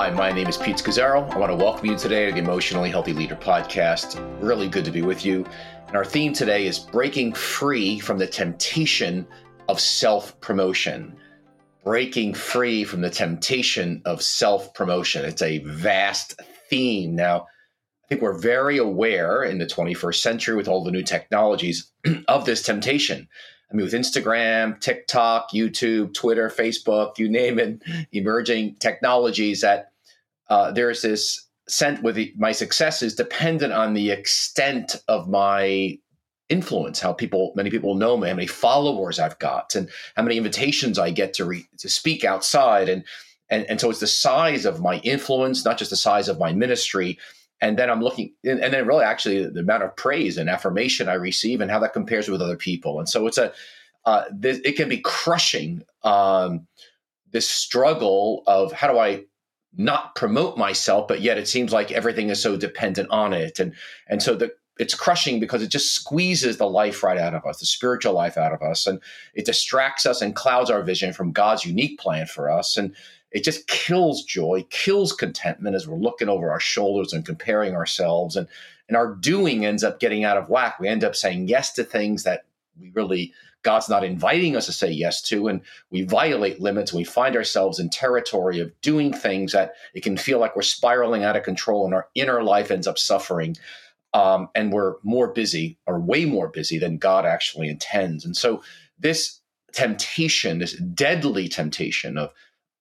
Hi, my name is Pete Scazzero. I want to welcome you today to the Emotionally Healthy Leader podcast. Really good to be with you. And our theme today is breaking free from the temptation of self promotion. Breaking free from the temptation of self promotion. It's a vast theme. Now, I think we're very aware in the 21st century with all the new technologies of this temptation. I mean, with Instagram, TikTok, YouTube, Twitter, Facebook, you name it, emerging technologies that uh, there's this sense with the, my success is dependent on the extent of my influence, how people, many people know me, how many followers I've got, and how many invitations I get to re, to speak outside, and and and so it's the size of my influence, not just the size of my ministry, and then I'm looking, and then really actually the amount of praise and affirmation I receive and how that compares with other people. And so it's a, uh, this, it can be crushing. Um, this struggle of how do I not promote myself, but yet it seems like everything is so dependent on it, and and so the it's crushing because it just squeezes the life right out of us, the spiritual life out of us, and it distracts us and clouds our vision from God's unique plan for us, and it just kills joy, kills contentment as we're looking over our shoulders and comparing ourselves. And, and our doing ends up getting out of whack. We end up saying yes to things that we really, God's not inviting us to say yes to. And we violate limits. We find ourselves in territory of doing things that it can feel like we're spiraling out of control and our inner life ends up suffering. Um, and we're more busy or way more busy than God actually intends. And so this temptation, this deadly temptation of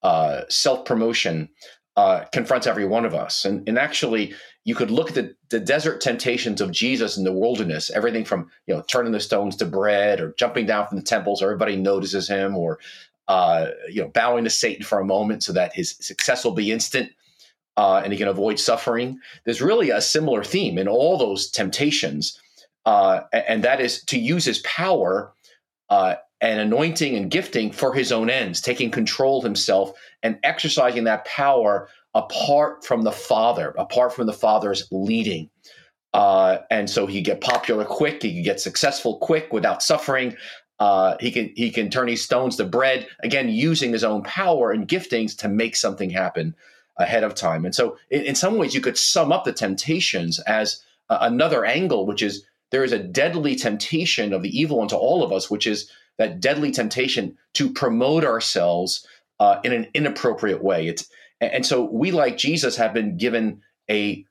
uh, self promotion uh, confronts every one of us. And, and actually, you could look at the, the desert temptations of Jesus in the wilderness, everything from you know turning the stones to bread, or jumping down from the temple so everybody notices him, or uh, you know bowing to Satan for a moment so that his success will be instant. Uh, and he can avoid suffering. There's really a similar theme in all those temptations, uh, and that is to use his power uh, and anointing and gifting for his own ends, taking control of himself and exercising that power apart from the Father, apart from the Father's leading. Uh, and so he get popular quick, he can get successful quick without suffering. Uh, he can he can turn these stones to bread again, using his own power and giftings to make something happen ahead of time. And so, in, in some ways, you could sum up the temptations as uh, another angle, which is there is a deadly temptation of the evil into all of us, which is that deadly temptation to promote ourselves uh, in an inappropriate way. It's, and so we, like Jesus, have been given a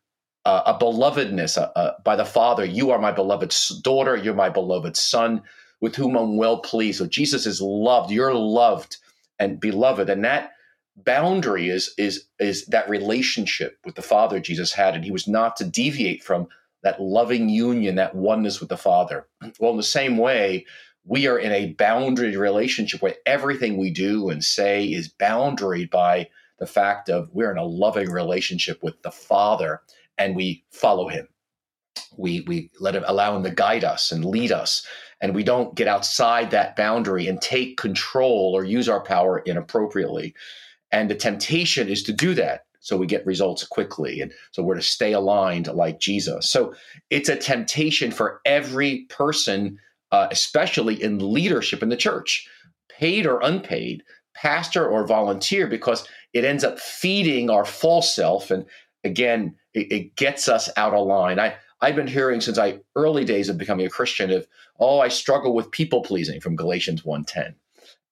uh, a belovedness uh, uh, by the Father. You are my beloved daughter. You're my beloved son, with whom I'm well pleased. So Jesus is loved. You're loved and beloved, and that boundary is is is that relationship with the Father Jesus had, and he was not to deviate from that loving union, that oneness with the Father. Well, in the same way, we are in a boundary relationship where everything we do and say is boundaried by the fact of we're in a loving relationship with the Father and we follow him. We we let him allow him to guide us and lead us. And we don't get outside that boundary and take control or use our power inappropriately. And the temptation is to do that so we get results quickly and so we're to stay aligned like jesus so it's a temptation for every person uh, especially in leadership in the church, paid or unpaid, pastor or volunteer, because it ends up feeding our false self. And again, it, it gets us out of line. I, I've been hearing since I early days of becoming a Christian of, oh, I struggle with people pleasing from Galatians 1.10.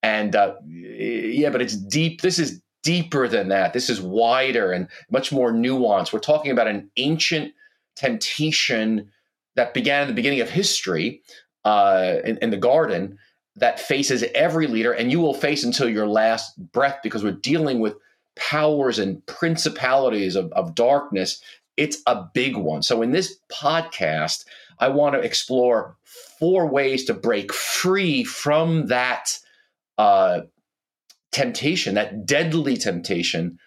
And uh, yeah, but it's deep. This is deeper than that. This is wider and much more nuanced. We're talking about an ancient temptation that began in the beginning of history uh, in, in the garden that faces every leader, and you will face until your last breath because we're dealing with powers and principalities of, of darkness. It's a big one. So, in this podcast, I want to explore four ways to break free from that uh, temptation, that deadly temptation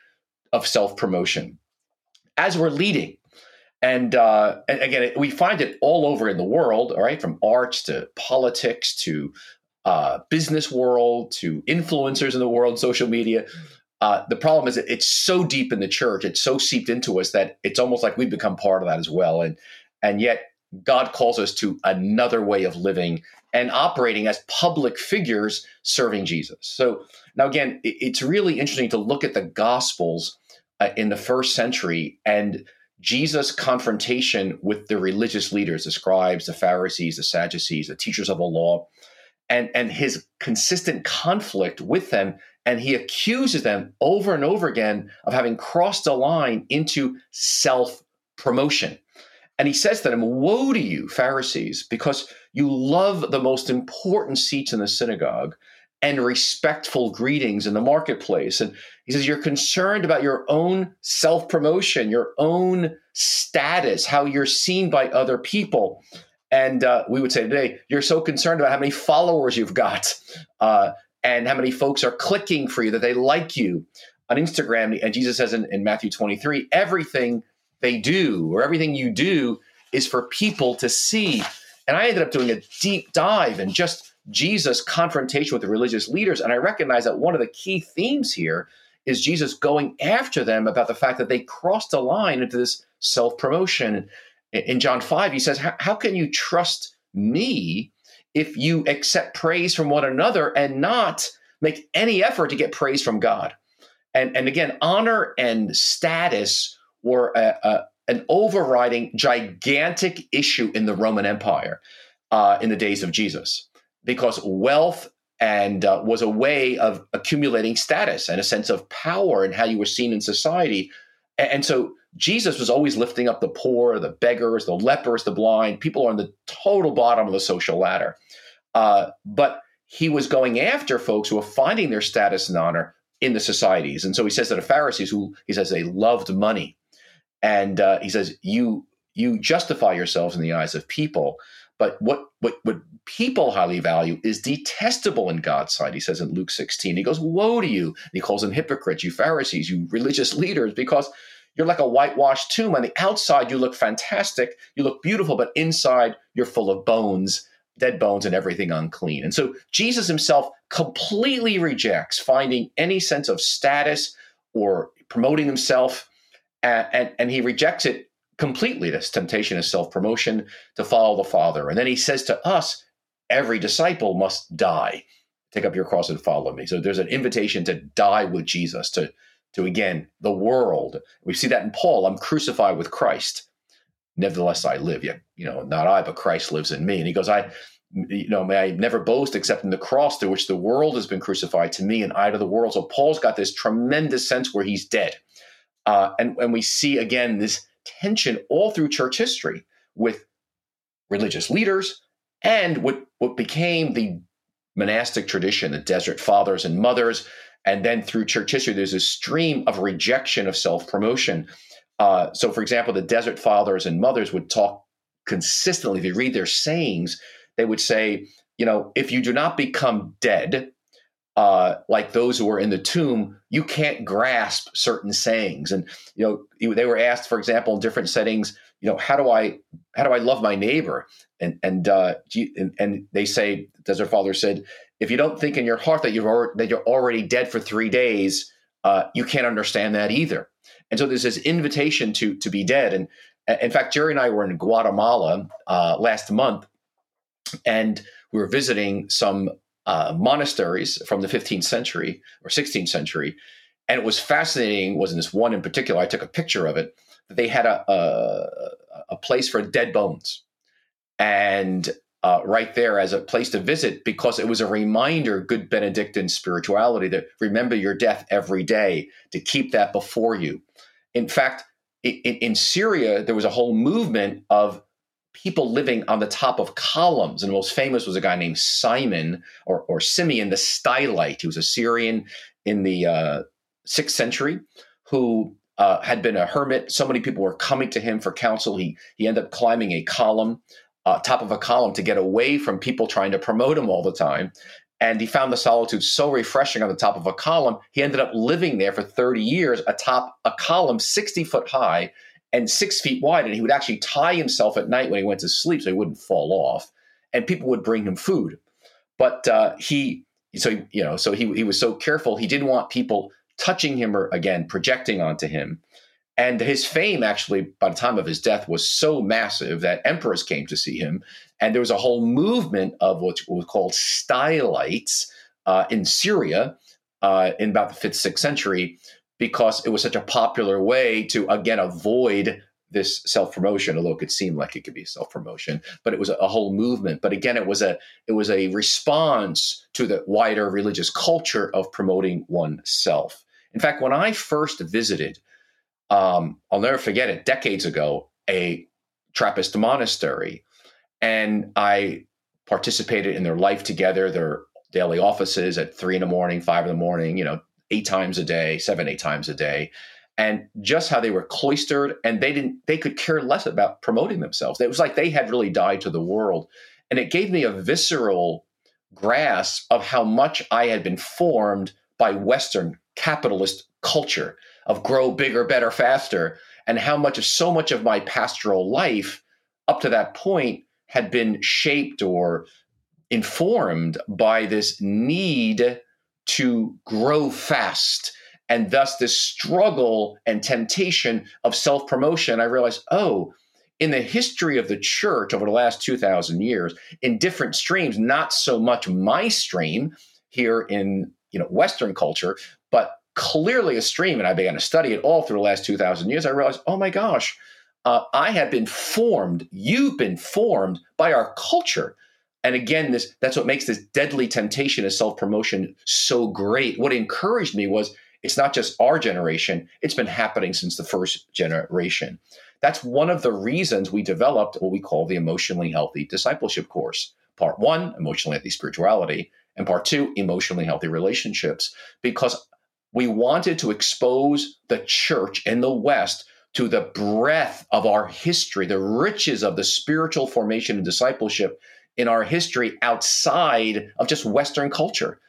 of self promotion. As we're leading, and, uh, and again, we find it all over in the world, all right, from arts to politics to uh, business world to influencers in the world, social media. Uh, the problem is it's so deep in the church, it's so seeped into us that it's almost like we've become part of that as well. And and yet God calls us to another way of living and operating as public figures serving Jesus. So now again, it's really interesting to look at the Gospels uh, in the first century and Jesus' confrontation with the religious leaders, the scribes, the Pharisees, the Sadducees, the teachers of the law, and, and his consistent conflict with them. And he accuses them over and over again of having crossed a line into self promotion. And he says to them, Woe to you, Pharisees, because you love the most important seats in the synagogue and respectful greetings in the marketplace. And he says, You're concerned about your own self promotion, your own status, how you're seen by other people. And uh, we would say today, you're so concerned about how many followers you've got uh, and how many folks are clicking for you, that they like you on Instagram. And Jesus says in, in Matthew 23, everything they do or everything you do is for people to see. And I ended up doing a deep dive and just Jesus' confrontation with the religious leaders. And I recognize that one of the key themes here is Jesus going after them about the fact that they crossed a line into this self promotion. In John 5, he says, How can you trust me if you accept praise from one another and not make any effort to get praise from God? And, and again, honor and status were a, a, an overriding gigantic issue in the Roman Empire uh, in the days of Jesus because wealth and uh, was a way of accumulating status and a sense of power and how you were seen in society. And, so Jesus was always lifting up the poor, the beggars, the lepers, the blind. People on the total bottom of the social ladder. Uh, but he was going after folks who were finding their status and honor in the societies. And so he says that the Pharisees, who he says they loved money, and uh, he says you you justify yourselves in the eyes of people, but what what what people highly value is detestable in God's sight. He says in Luke 16, he goes, "Woe to you!" And he calls them hypocrites, you Pharisees, you religious leaders, because you're like a whitewashed tomb. On the outside, you look fantastic, you look beautiful, but inside, you're full of bones, dead bones, and everything unclean. And so Jesus himself completely rejects finding any sense of status or promoting himself and, and, and he rejects it completely. This temptation is self promotion to follow the Father. And then he says to us, every disciple must die. Take up your cross and follow me. So there's an invitation to die with Jesus, to, to again, the world. We see that in Paul I'm crucified with Christ. Nevertheless, I live. Yet, you know, not I, but Christ lives in me. And he goes, I, you know, may I never boast except in the cross through which the world has been crucified to me and I to the world. So Paul's got this tremendous sense where he's dead. Uh, and, and we see again this tension all through church history with religious leaders and what, what became the monastic tradition, the desert fathers and mothers. And then through church history, there's a stream of rejection of self promotion. Uh, so, for example, the desert fathers and mothers would talk consistently. If you read their sayings, they would say, you know, if you do not become dead, uh, like those who were in the tomb, you can't grasp certain sayings. And you know, they were asked, for example, in different settings, you know, how do I how do I love my neighbor? And and uh, and, and, they say, as their father said, if you don't think in your heart that you're that you're already dead for three days, uh, you can't understand that either. And so there's this invitation to to be dead. And in fact, Geri and I were in Guatemala uh, last month, and we were visiting some uh, monasteries from the 15th century or 16th century. And it was fascinating, was in this one in particular, I took a picture of it, that they had a, a, a place for dead bones. And uh, right there as a place to visit because it was a reminder, good Benedictine spirituality, that remember your death every day, to keep that before you. In fact, in, in Syria, there was a whole movement of people living on the top of columns. And the most famous was a guy named Simon or, or Simeon the Stylite. He was a Syrian in the uh, sixth century who uh, had been a hermit. So many people were coming to him for counsel. He, he ended up climbing a column, uh, top of a column, to get away from people trying to promote him all the time. And he found the solitude so refreshing on the top of a column. He ended up living there for 30 years atop a column 60 foot high and six feet wide. And he would actually tie himself at night when he went to sleep so he wouldn't fall off. And people would bring him food. But uh, he, so, you know, so he, he was so careful. He didn't want people touching him or, again, projecting onto him. And his fame, actually, by the time of his death, was so massive that emperors came to see him. And there was a whole movement of what was called stylites uh, in Syria uh, in about the fifth, sixth century, because it was such a popular way to again avoid this self promotion, although it could seem like it could be self promotion, but it was a whole movement. But again, it was a it was a response to the wider religious culture of promoting oneself. In fact, when I first visited, um, I'll never forget it, decades ago, a Trappist monastery, and I participated in their life together, their daily offices at three in the morning, five in the morning, you know, eight times a day, seven, eight times a day and just how they were cloistered and they didn't they could care less about promoting themselves. It was like they had really died to the world and it gave me a visceral grasp of how much i had been formed by western capitalist culture of grow bigger better faster and how much of so much of my pastoral life up to that point had been shaped or informed by this need to grow fast and thus this struggle and temptation of self promotion, I realized, oh, in the history of the church over the last 2,000 years, in different streams, not so much my stream here in you know Western culture, but clearly a stream, and I began to study it all through the last 2,000 years. I realized, oh my gosh, uh, I have been formed, you've been formed by our culture. And again, this that's what makes this deadly temptation of self promotion so great. What encouraged me was it's not just our generation, it's been happening since the first generation. That's one of the reasons we developed what we call the emotionally healthy discipleship course. Part one, emotionally healthy spirituality, and part two, emotionally healthy relationships, because we wanted to expose the church in the West to the breadth of our history, the riches of the spiritual formation and discipleship in our history outside of just Western culture.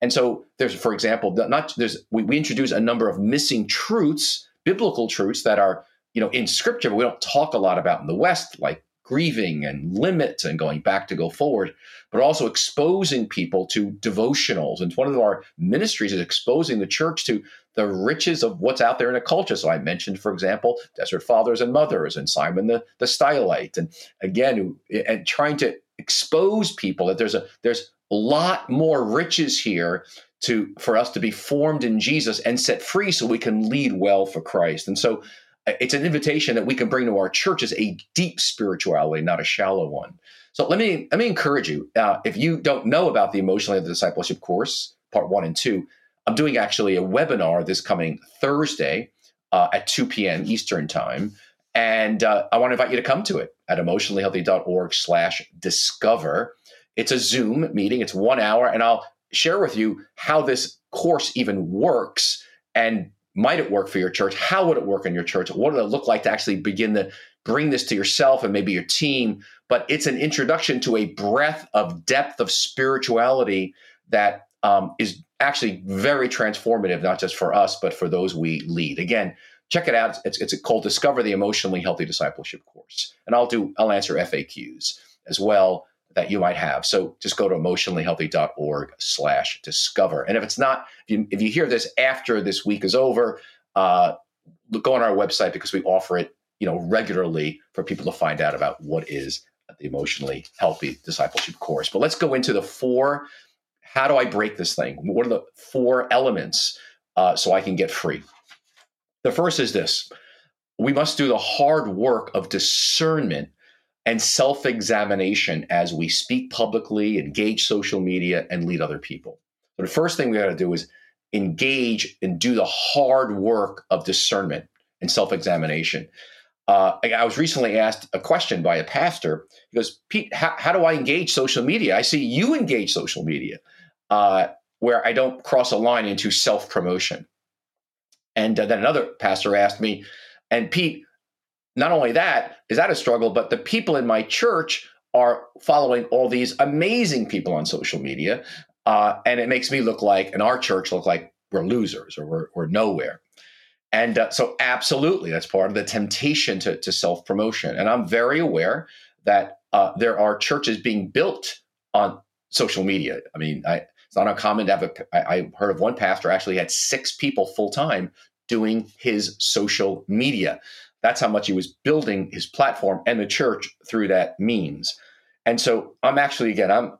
And so there's, for example, not there's we, we introduce a number of missing truths, biblical truths that are you know in Scripture, but we don't talk a lot about in the West, like grieving and limits and going back to go forward, but also exposing people to devotionals. And one of our ministries is exposing the church to the riches of what's out there in a culture. So I mentioned, for example, Desert Fathers and Mothers and Simon the, the Stylite. And again, and trying to expose people that there's a there's a lot more riches here to for us to be formed in Jesus and set free so we can lead well for Christ. And so uh, it's an invitation that we can bring to our churches a deep spirituality, not a shallow one. So let me let me encourage you. Uh, if you don't know about the emotionally of the discipleship course, part one and two, I'm doing actually a webinar this coming Thursday uh, at 2 p.m. Eastern time, and uh, I want to invite you to come to it at emotionallyhealthy.org slash discover. It's a Zoom meeting, it's one hour, and I'll share with you how this course even works and might it work for your church? How would it work in your church? What would it look like to actually begin to bring this to yourself and maybe your team? But it's an introduction to a breadth of depth of spirituality that um, is actually very transformative, not just for us, but for those we lead. Again, check it out. It's, it's called Discover the Emotionally Healthy Discipleship Course. And I'll do, I'll answer FAQs as well that you might have. So just go to emotionallyhealthy.org slash discover. And if it's not, if you, if you hear this after this week is over, uh, go on our website because we offer it, you know, regularly for people to find out about what is the emotionally healthy discipleship course. But let's go into the four. How do I break this thing? What are the four elements uh, so I can get free? The first is this: we must do the hard work of discernment and self examination as we speak publicly, engage social media, and lead other people. So, the first thing we got to do is engage and do the hard work of discernment and self examination. Uh, I was recently asked a question by a pastor. He goes, Pete, how, how do I engage social media? I see you engage social media uh, where I don't cross a line into self promotion. And uh, then another pastor asked me, and Pete, not only that, is that a struggle, but the people in my church are following all these amazing people on social media. Uh, and it makes me look like, and our church look like we're losers or we're, we're nowhere. And uh, so, absolutely, that's part of the temptation to, to self promotion. And I'm very aware that uh, there are churches being built on social media. I mean, I, it's not uncommon to have a. I heard of one pastor actually had six people full time doing his social media. That's how much he was building his platform and the church through that means. And so I'm actually again I'm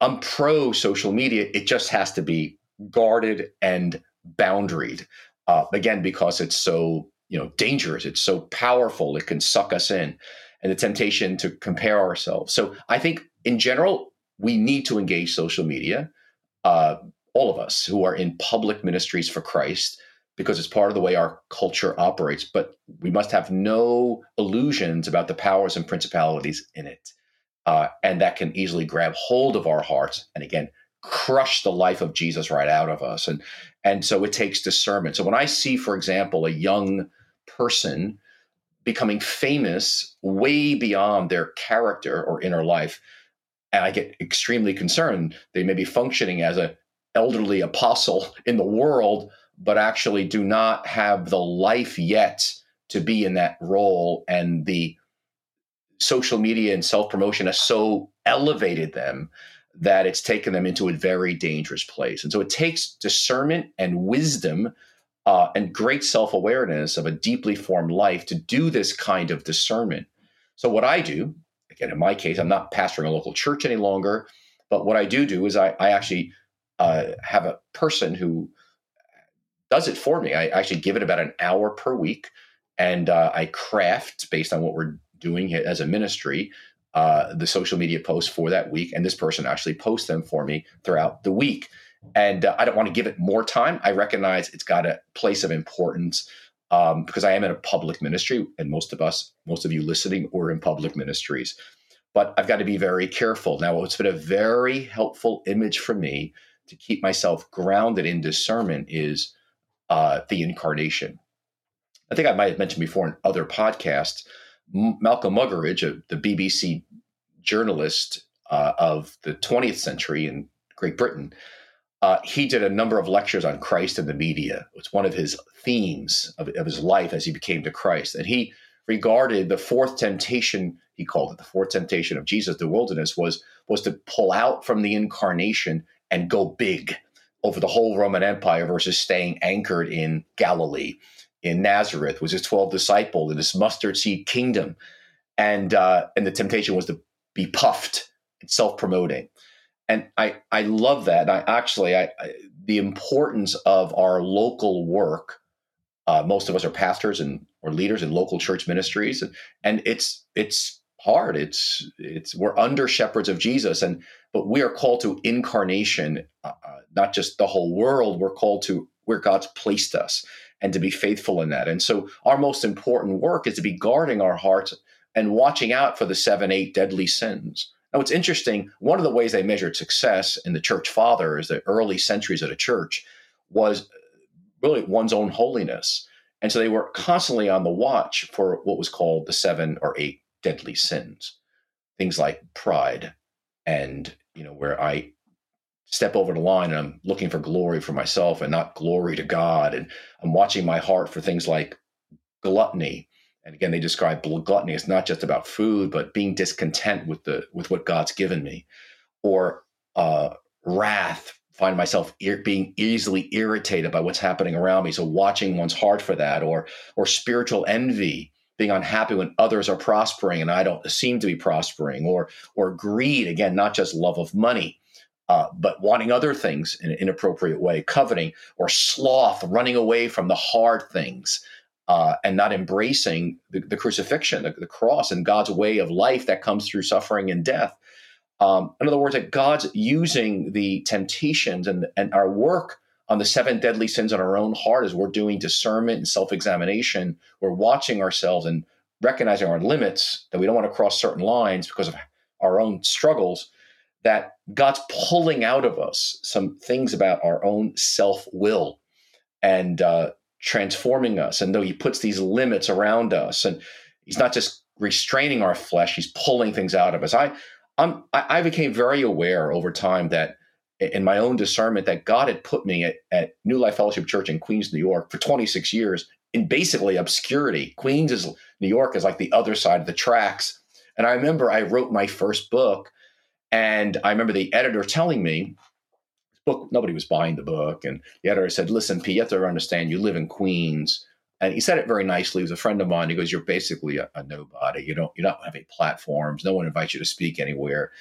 I'm pro social media. It just has to be guarded and boundaried. Uh, again, because it's so you know dangerous, it's so powerful, it can suck us in, and the temptation to compare ourselves. So I think in general, we need to engage social media. Uh, all of us who are in public ministries for Christ, because it's part of the way our culture operates. But we must have no illusions about the powers and principalities in it. Uh, and that can easily grab hold of our hearts and again crush the life of Jesus right out of us. And and so it takes discernment. So when I see, for example, a young person becoming famous way beyond their character or inner life, and I get extremely concerned. They may be functioning as a elderly apostle in the world, but actually do not have the life yet to be in that role. And the social media and self promotion has so elevated them that it's taken them into a very dangerous place. And so it takes discernment and wisdom uh, and great self awareness of a deeply formed life to do this kind of discernment. So, what I do, again, in my case, I'm not pastoring a local church any longer, but what I do do is I, I actually uh, have a person who does it for me. I actually give it about an hour per week, and uh, I craft based on what we're doing as a ministry uh, the social media posts for that week, and this person actually posts them for me throughout the week. And uh, I don't want to give it more time. I recognize it's got a place of importance um, because I am in a public ministry, and most of us, most of you listening, are in public ministries. But I've got to be very careful. Now, what's been a very helpful image for me to keep myself grounded in discernment is uh, the incarnation. I think I might have mentioned before in other podcasts. Malcolm Muggeridge, the BBC journalist uh, of the 20th century in Great Britain, uh, he did a number of lectures on Christ and the media. It's one of his themes of, of his life as he became to Christ. And he regarded the fourth temptation, he called it the fourth temptation of Jesus, the wilderness, was, was to pull out from the incarnation and go big over the whole Roman Empire versus staying anchored in Galilee in Nazareth was his 12 disciple in this mustard seed kingdom. And, uh, and the temptation was to be puffed and self-promoting. And I, I love that. I actually, I, I the importance of our local work. Uh, most of us are pastors and or leaders in local church ministries, and, and it's it's hard. It's it's we're under shepherds of Jesus, and but we are called to incarnation, uh, uh not just the whole world. We're called to where God's placed us, and to be faithful in that. And so our most important work is to be guarding our hearts and watching out for the seven, eight deadly sins. Now, it's interesting. One of the ways they measured success in the church fathers, the early centuries of the church, was uh, really one's own holiness. And so they were constantly on the watch for what was called the seven or eight deadly sins. Things like pride and, you know, where I step over the line and I'm looking for glory for myself and not glory to God. And I'm watching my heart for things like gluttony. And again, they describe gluttony as not just about food, but being discontent with the with what God's given me, or uh, wrath. Find myself ir- being easily irritated by what's happening around me. So watching one's heart for that, or or spiritual envy, being unhappy when others are prospering and I don't seem to be prospering, or or greed. Again, not just love of money, uh, but wanting other things in an inappropriate way, coveting or sloth, running away from the hard things, uh, and not embracing the, the crucifixion, the, the, cross, and God's way of life that comes through suffering and death. Um, in other words, that God's using the temptations and, and our work on the seven deadly sins on our own heart as we're doing discernment and self examination. We're watching ourselves and recognizing our limits, that we don't want to cross certain lines because of our own struggles that God's pulling out of us some things about our own self will and uh, transforming us. And though He puts these limits around us, and He's not just restraining our flesh, He's pulling things out of us. I, I'm, I became very aware over time that in my own discernment that God had put me at, at New Life Fellowship Church in Queens, New York for 26 years in basically obscurity. Queens is New York is like the other side of the tracks. And I remember I wrote my first book and I remember the editor telling me, book, nobody was buying the book. And the editor said, listen, P, you have to understand, you live in Queens. And he said it very nicely. He was a friend of mine. He goes, "You're basically a, a nobody. You don't you don't have any platforms. No one invites you to speak anywhere."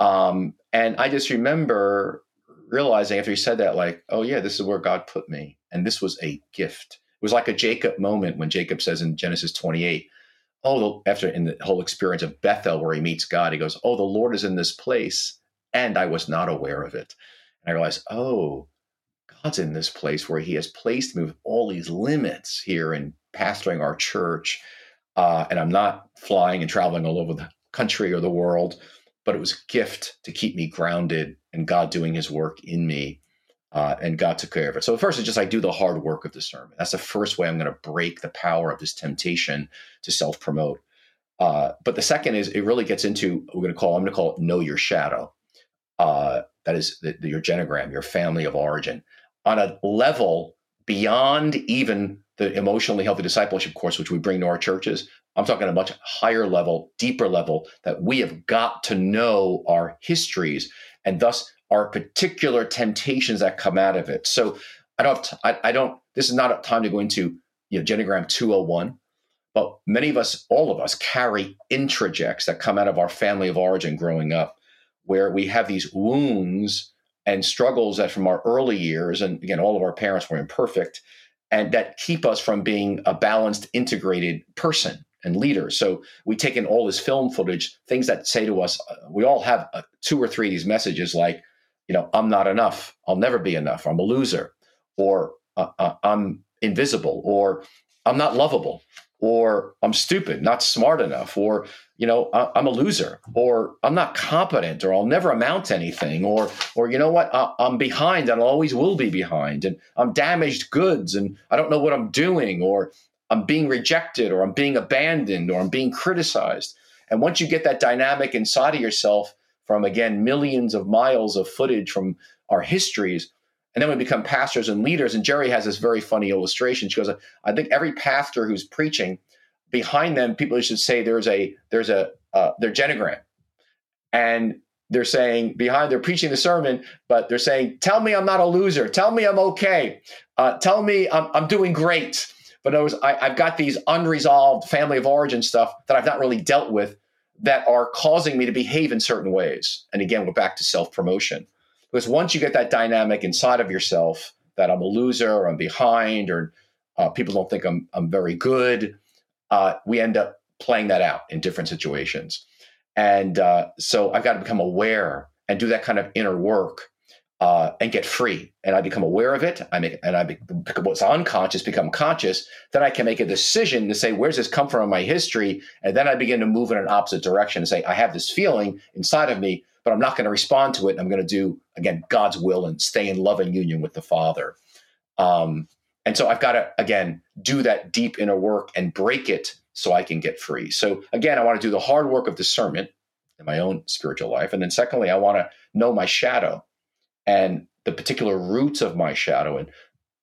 Um, and I just remember realizing after he said that, like, oh yeah, this is where God put me, and this was a gift. It was like a Jacob moment when Jacob says in Genesis 28, oh, after in the whole experience of Bethel where he meets God, he goes, oh, the Lord is in this place, and I was not aware of it. I realized, oh, God's in this place where He has placed me with all these limits here in pastoring our church. Uh, and I'm not flying and traveling all over the country or the world, but it was a gift to keep me grounded and God doing His work in me. Uh, and God took care of it. So first, it's just I do the hard work of discernment. That's the first way I'm going to break the power of this temptation to self promote. Uh, but the second is it really gets into we're going to call I'm going to call it know your shadow. Uh, that is the, the, your genogram, your family of origin on a level beyond even the emotionally healthy discipleship course, which we bring to our churches. I'm talking a much higher level, deeper level that we have got to know our histories and thus our particular temptations that come out of it. So I don't, to, I, I, don't, this is not a time to go into, you know, Genogram 201, but many of us, all of us carry introjects that come out of our family of origin growing up, where we have these wounds and struggles that from our early years, and again, all of our parents were imperfect, and that keep us from being a balanced, integrated person and leader. So we take in all this film footage, things that say to us, uh, we all have uh, two or three of these messages like, you know, I'm not enough, I'll never be enough, I'm a loser, or uh, uh, I'm invisible, or I'm not lovable, or I'm stupid, not smart enough, or you know I'm a loser, or I'm not competent, or I'll never amount to anything, or or you know what I'm behind and I always will be behind, and I'm damaged goods, and I don't know what I'm doing, or I'm being rejected, or I'm being abandoned, or I'm being criticized. And once you get that dynamic inside of yourself from again millions of miles of footage from our histories, and then we become pastors and leaders. And Geri has this very funny illustration. She goes, I think every pastor who's preaching, behind them, people should say there's a there's a uh, their genogram, and they're saying behind they're preaching the sermon, but they're saying, "Tell me I'm not a loser. Tell me I'm okay. Uh, tell me I'm I'm doing great." But was, I, I've got these unresolved family of origin stuff that I've not really dealt with that are causing me to behave in certain ways. And again, we're back to self promotion. Because once you get that dynamic inside of yourself that I'm a loser or I'm behind or uh, people don't think I'm, I'm very good, uh, we end up playing that out in different situations. And uh, so I've got to become aware and do that kind of inner work uh, and get free. And I become aware of it. I make and I become what's unconscious become conscious. Then I can make a decision to say, where's this come from in my history? And then I begin to move in an opposite direction and say, I have this feeling inside of me but I'm not going to respond to it. And I'm going to do again God's will and stay in love and union with the Father. Um, and so I've got to again do that deep inner work and break it so I can get free. So again, I want to do the hard work of discernment in my own spiritual life, and then secondly, I want to know my shadow and the particular roots of my shadow, and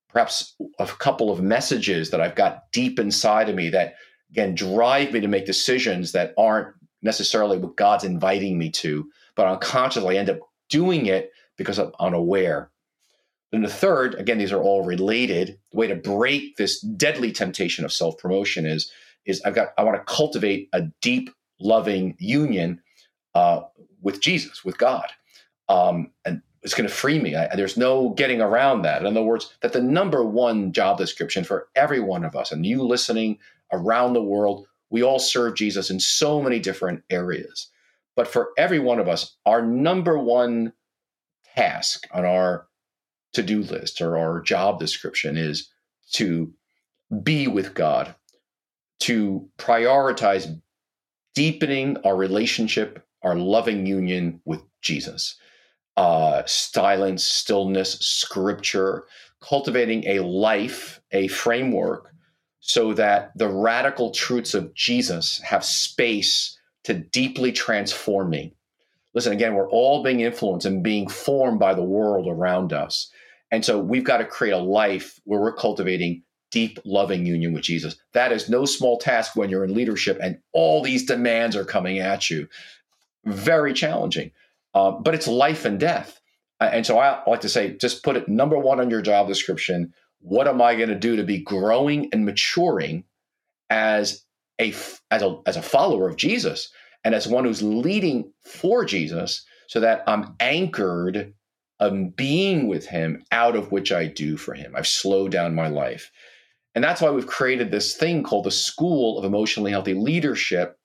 perhaps a couple of messages that I've got deep inside of me that again drive me to make decisions that aren't necessarily what God's inviting me to, but unconsciously I end up doing it because I'm unaware. Then the third, again, these are all related. The way to break this deadly temptation of self promotion is is I've got I want to cultivate a deep, loving union uh, with Jesus, with God, um, and it's going to free me. I, there's no getting around that. In other words, that the number one job description for every one of us, and you listening around the world, we all serve Jesus in so many different areas. But for every one of us, our number one task on our to do list or our job description is to be with God, to prioritize deepening our relationship, our loving union with Jesus. Uh, silence, stillness, scripture, cultivating a life, a framework, so that the radical truths of Jesus have space to deeply transform me. Listen, again, we're all being influenced and being formed by the world around us. And so we've got to create a life where we're cultivating deep, loving union with Jesus. That is no small task when you're in leadership and all these demands are coming at you. Very challenging, uh, but it's life and death. And so I like to say, just put it number one on your job description. What am I going to do to be growing and maturing as a as a as a follower of Jesus and as one who's leading for Jesus so that I'm anchored um, being with him out of which I do for him. I've slowed down my life. And that's why we've created this thing called the School of Emotionally Healthy Leadership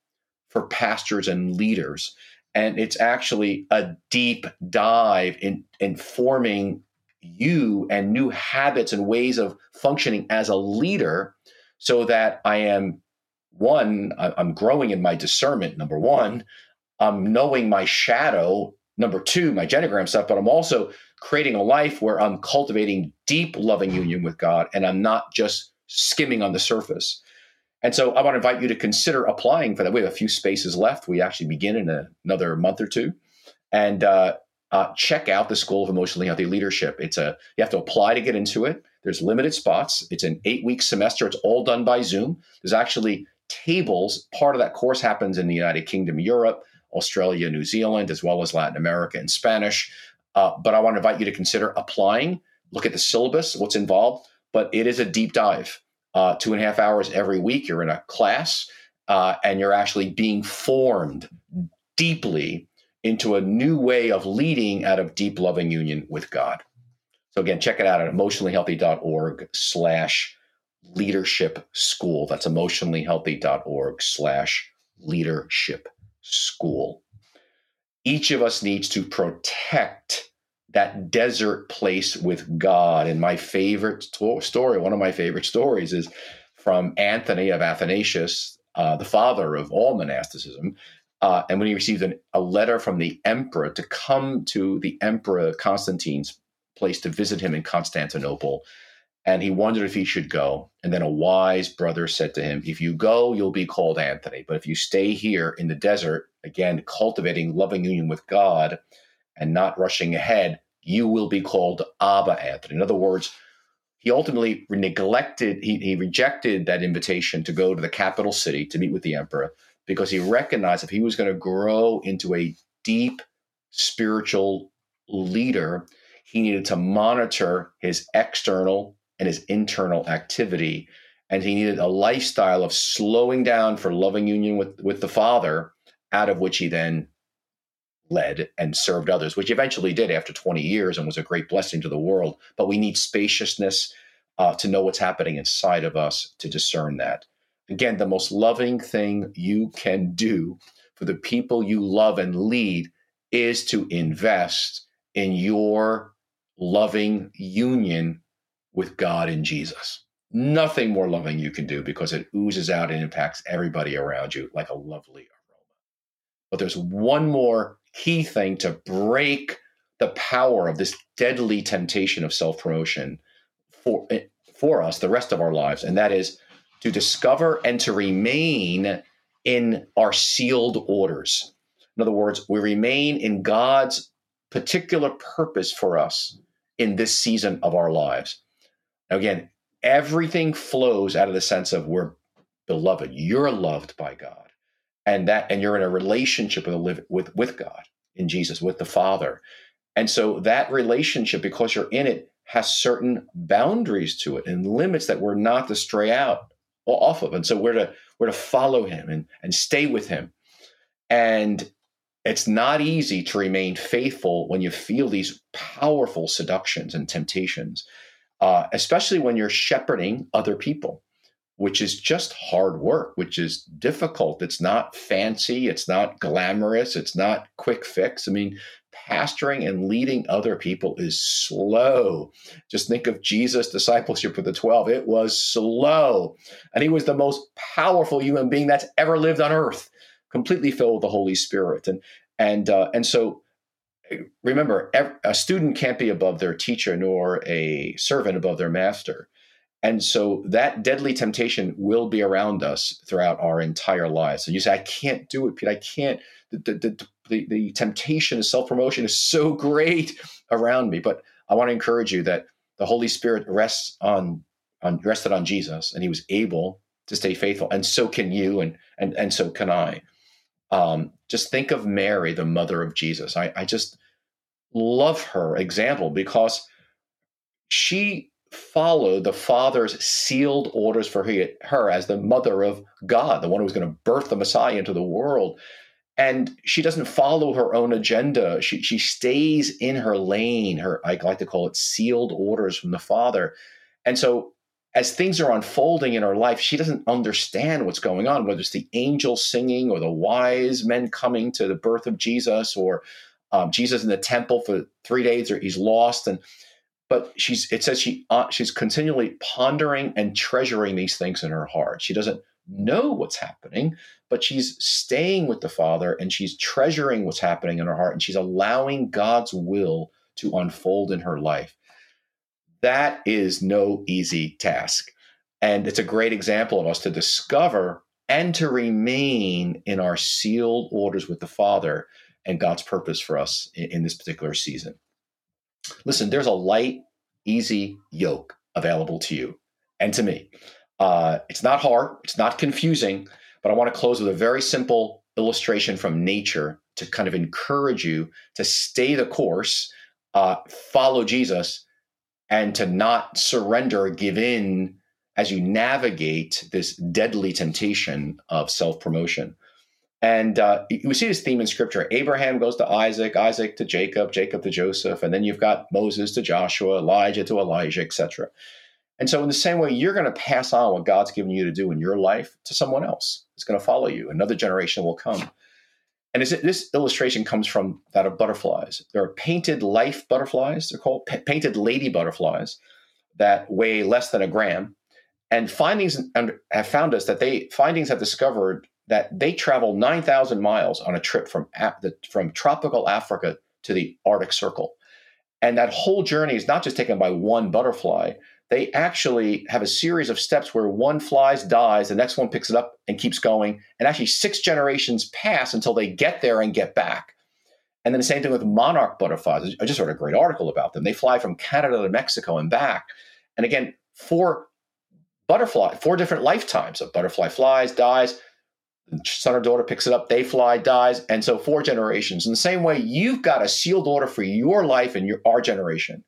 for pastors and leaders. And it's actually a deep dive in, in forming you and new habits and ways of functioning as a leader so that I am one, I'm growing in my discernment, number one. I'm knowing my shadow number two, my genogram stuff, but I'm also creating a life where I'm cultivating deep loving union with God and I'm not just skimming on the surface. And so I want to invite you to consider applying for that. We have a few spaces left. We actually begin in a, another month or two. And uh, uh, check out the School of Emotionally Healthy Leadership. It's a you have to apply to get into it. There's limited spots. It's an eight week semester. It's all done by Zoom. There's actually tables. Part of that course happens in the United Kingdom, Europe. Australia, New Zealand, as well as Latin America in Spanish. Uh, but I want to invite you to consider applying, look at the syllabus, what's involved. But it is a deep dive, uh, two and a half hours every week. You're in a class uh, and you're actually being formed deeply into a new way of leading out of deep loving union with God. So again, check it out at emotionallyhealthy.org slash leadership school. That's emotionallyhealthy.org slash leadership school. Each of us needs to protect that desert place with God. And my favorite story, one of my favorite stories, is from Anthony of Athanasius, uh, the father of all monasticism. Uh, and when he received an, a letter from the emperor to come to the emperor Constantine's place to visit him in Constantinople, and he wondered if he should go. And then a wise brother said to him, If you go, you'll be called Anthony. But if you stay here in the desert, again, cultivating loving union with God and not rushing ahead, you will be called Abba Anthony. In other words, he ultimately neglected, he, he rejected that invitation to go to the capital city to meet with the emperor because he recognized if he was going to grow into a deep spiritual leader, he needed to monitor his external and his internal activity. And he needed a lifestyle of slowing down for loving union with, with the Father, out of which he then led and served others, which eventually did after 20 years and was a great blessing to the world. But we need spaciousness uh, to know what's happening inside of us to discern that. Again, the most loving thing you can do for the people you love and lead is to invest in your loving union with God in Jesus. Nothing more loving you can do because it oozes out and impacts everybody around you like a lovely aroma. But there's one more key thing to break the power of this deadly temptation of self promotion for, for us the rest of our lives, and that is to discover and to remain in our sealed orders. In other words, we remain in God's particular purpose for us in this season of our lives. Again, everything flows out of the sense of we're beloved. You're loved by God. And that and you're in a relationship with with with God in Jesus, with the Father. And so that relationship, because you're in it, has certain boundaries to it and limits that we're not to stray out or off of. And so we're to we're to follow him and, and stay with him. And it's not easy to remain faithful when you feel these powerful seductions and temptations uh, especially when you're shepherding other people, which is just hard work, which is difficult. It's not fancy, it's not glamorous, it's not quick fix. I mean, pastoring and leading other people is slow. Just think of Jesus' discipleship with the 12. It was slow. And he was the most powerful human being that's ever lived on earth, completely filled with the Holy Spirit. And and uh, and so remember, a student can't be above their teacher, nor a servant above their master. And so that deadly temptation will be around us throughout our entire lives. And you say, I can't do it, Pete. I can't. The, the, the, the temptation of self promotion is so great around me. But I want to encourage you that the Holy Spirit rests on, on rested on Jesus, and he was able to stay faithful. And so can you, and and and so can I. Um, just think of Mary, the mother of Jesus. I, I just love her example because she followed the father's sealed orders for her as the mother of God, the one who was going to birth the Messiah into the world. and she doesn't follow her own agenda. She she stays in her lane. Her I like to call it sealed orders from the Father. And so as things are unfolding in her life, she doesn't understand what's going on, whether it's the angels singing or the wise men coming to the birth of Jesus or um, Jesus in the temple for three days or he's lost. And but she's it says she uh, she's continually pondering and treasuring these things in her heart. She doesn't know what's happening, but she's staying with the Father and she's treasuring what's happening in her heart and she's allowing God's will to unfold in her life. That is no easy task. And it's a great example of us to discover and to remain in our sealed orders with the Father and God's purpose for us in, in this particular season. Listen, there's a light, easy yoke available to you and to me. Uh, it's not hard, it's not confusing, but I want to close with a very simple illustration from nature to kind of encourage you to stay the course, uh, follow Jesus, and to not surrender give in as you navigate this deadly temptation of self promotion. And uh, we see this theme in scripture. Abraham goes to Isaac, Isaac to Jacob, Jacob to Joseph, and then you've got Moses to Joshua, Elijah to Elisha, etc. And so, in the same way, you're going to pass on what God's given you to do in your life to someone else. It's going to follow you. Another generation will come. And this illustration comes from that of butterflies. There are painted life butterflies. They're called painted lady butterflies that weigh less than a gram. And findings have found us that they findings have discovered that they travel 9,000 miles on a trip from from tropical Africa to the Arctic Circle. And that whole journey is not just taken by one butterfly they actually have a series of steps where one flies, dies, the next one picks it up and keeps going. And actually, six generations pass until they get there and get back. And then the same thing with monarch butterflies. I just wrote a great article about them. They fly from Canada to Mexico and back. And again, four butterfly, four different lifetimes. A butterfly flies, dies, son or daughter picks it up, they fly, dies, and so four generations. In the same way, you've got a sealed order for your life and your our generation.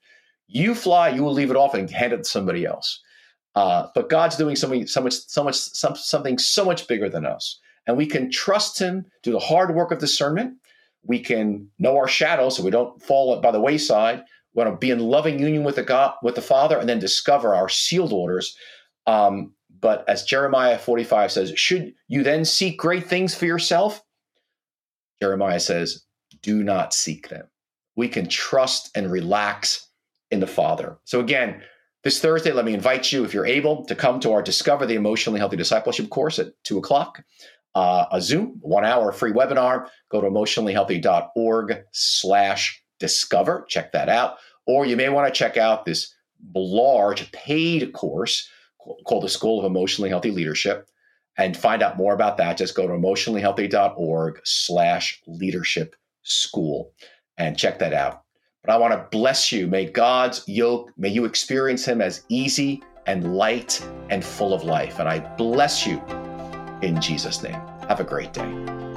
You fly, you will leave it off and hand it to somebody else. Uh, but God's doing something so much, so much, some, something so much bigger than us, and we can trust Him. Do the hard work of discernment. We can know our shadows, so we don't fall by the wayside. We want to be in loving union with the God, with the Father, and then discover our sealed orders. Um, but as Jeremiah 45 says, should you then seek great things for yourself? Jeremiah says, do not seek them. We can trust and relax in the Father. So, again, this Thursday, let me invite you, if you're able, to come to our Discover the Emotionally Healthy Discipleship course at 2 o'clock. Uh, a Zoom, one hour free webinar. Go to emotionallyhealthy.org slash discover. Check that out. Or you may want to check out this large paid course called the School of Emotionally Healthy Leadership and find out more about that. Just go to emotionallyhealthy.org slash leadership school and check that out. But I want to bless you. May God's yoke, may you experience Him as easy and light and full of life. And I bless you in Jesus' name. Have a great day.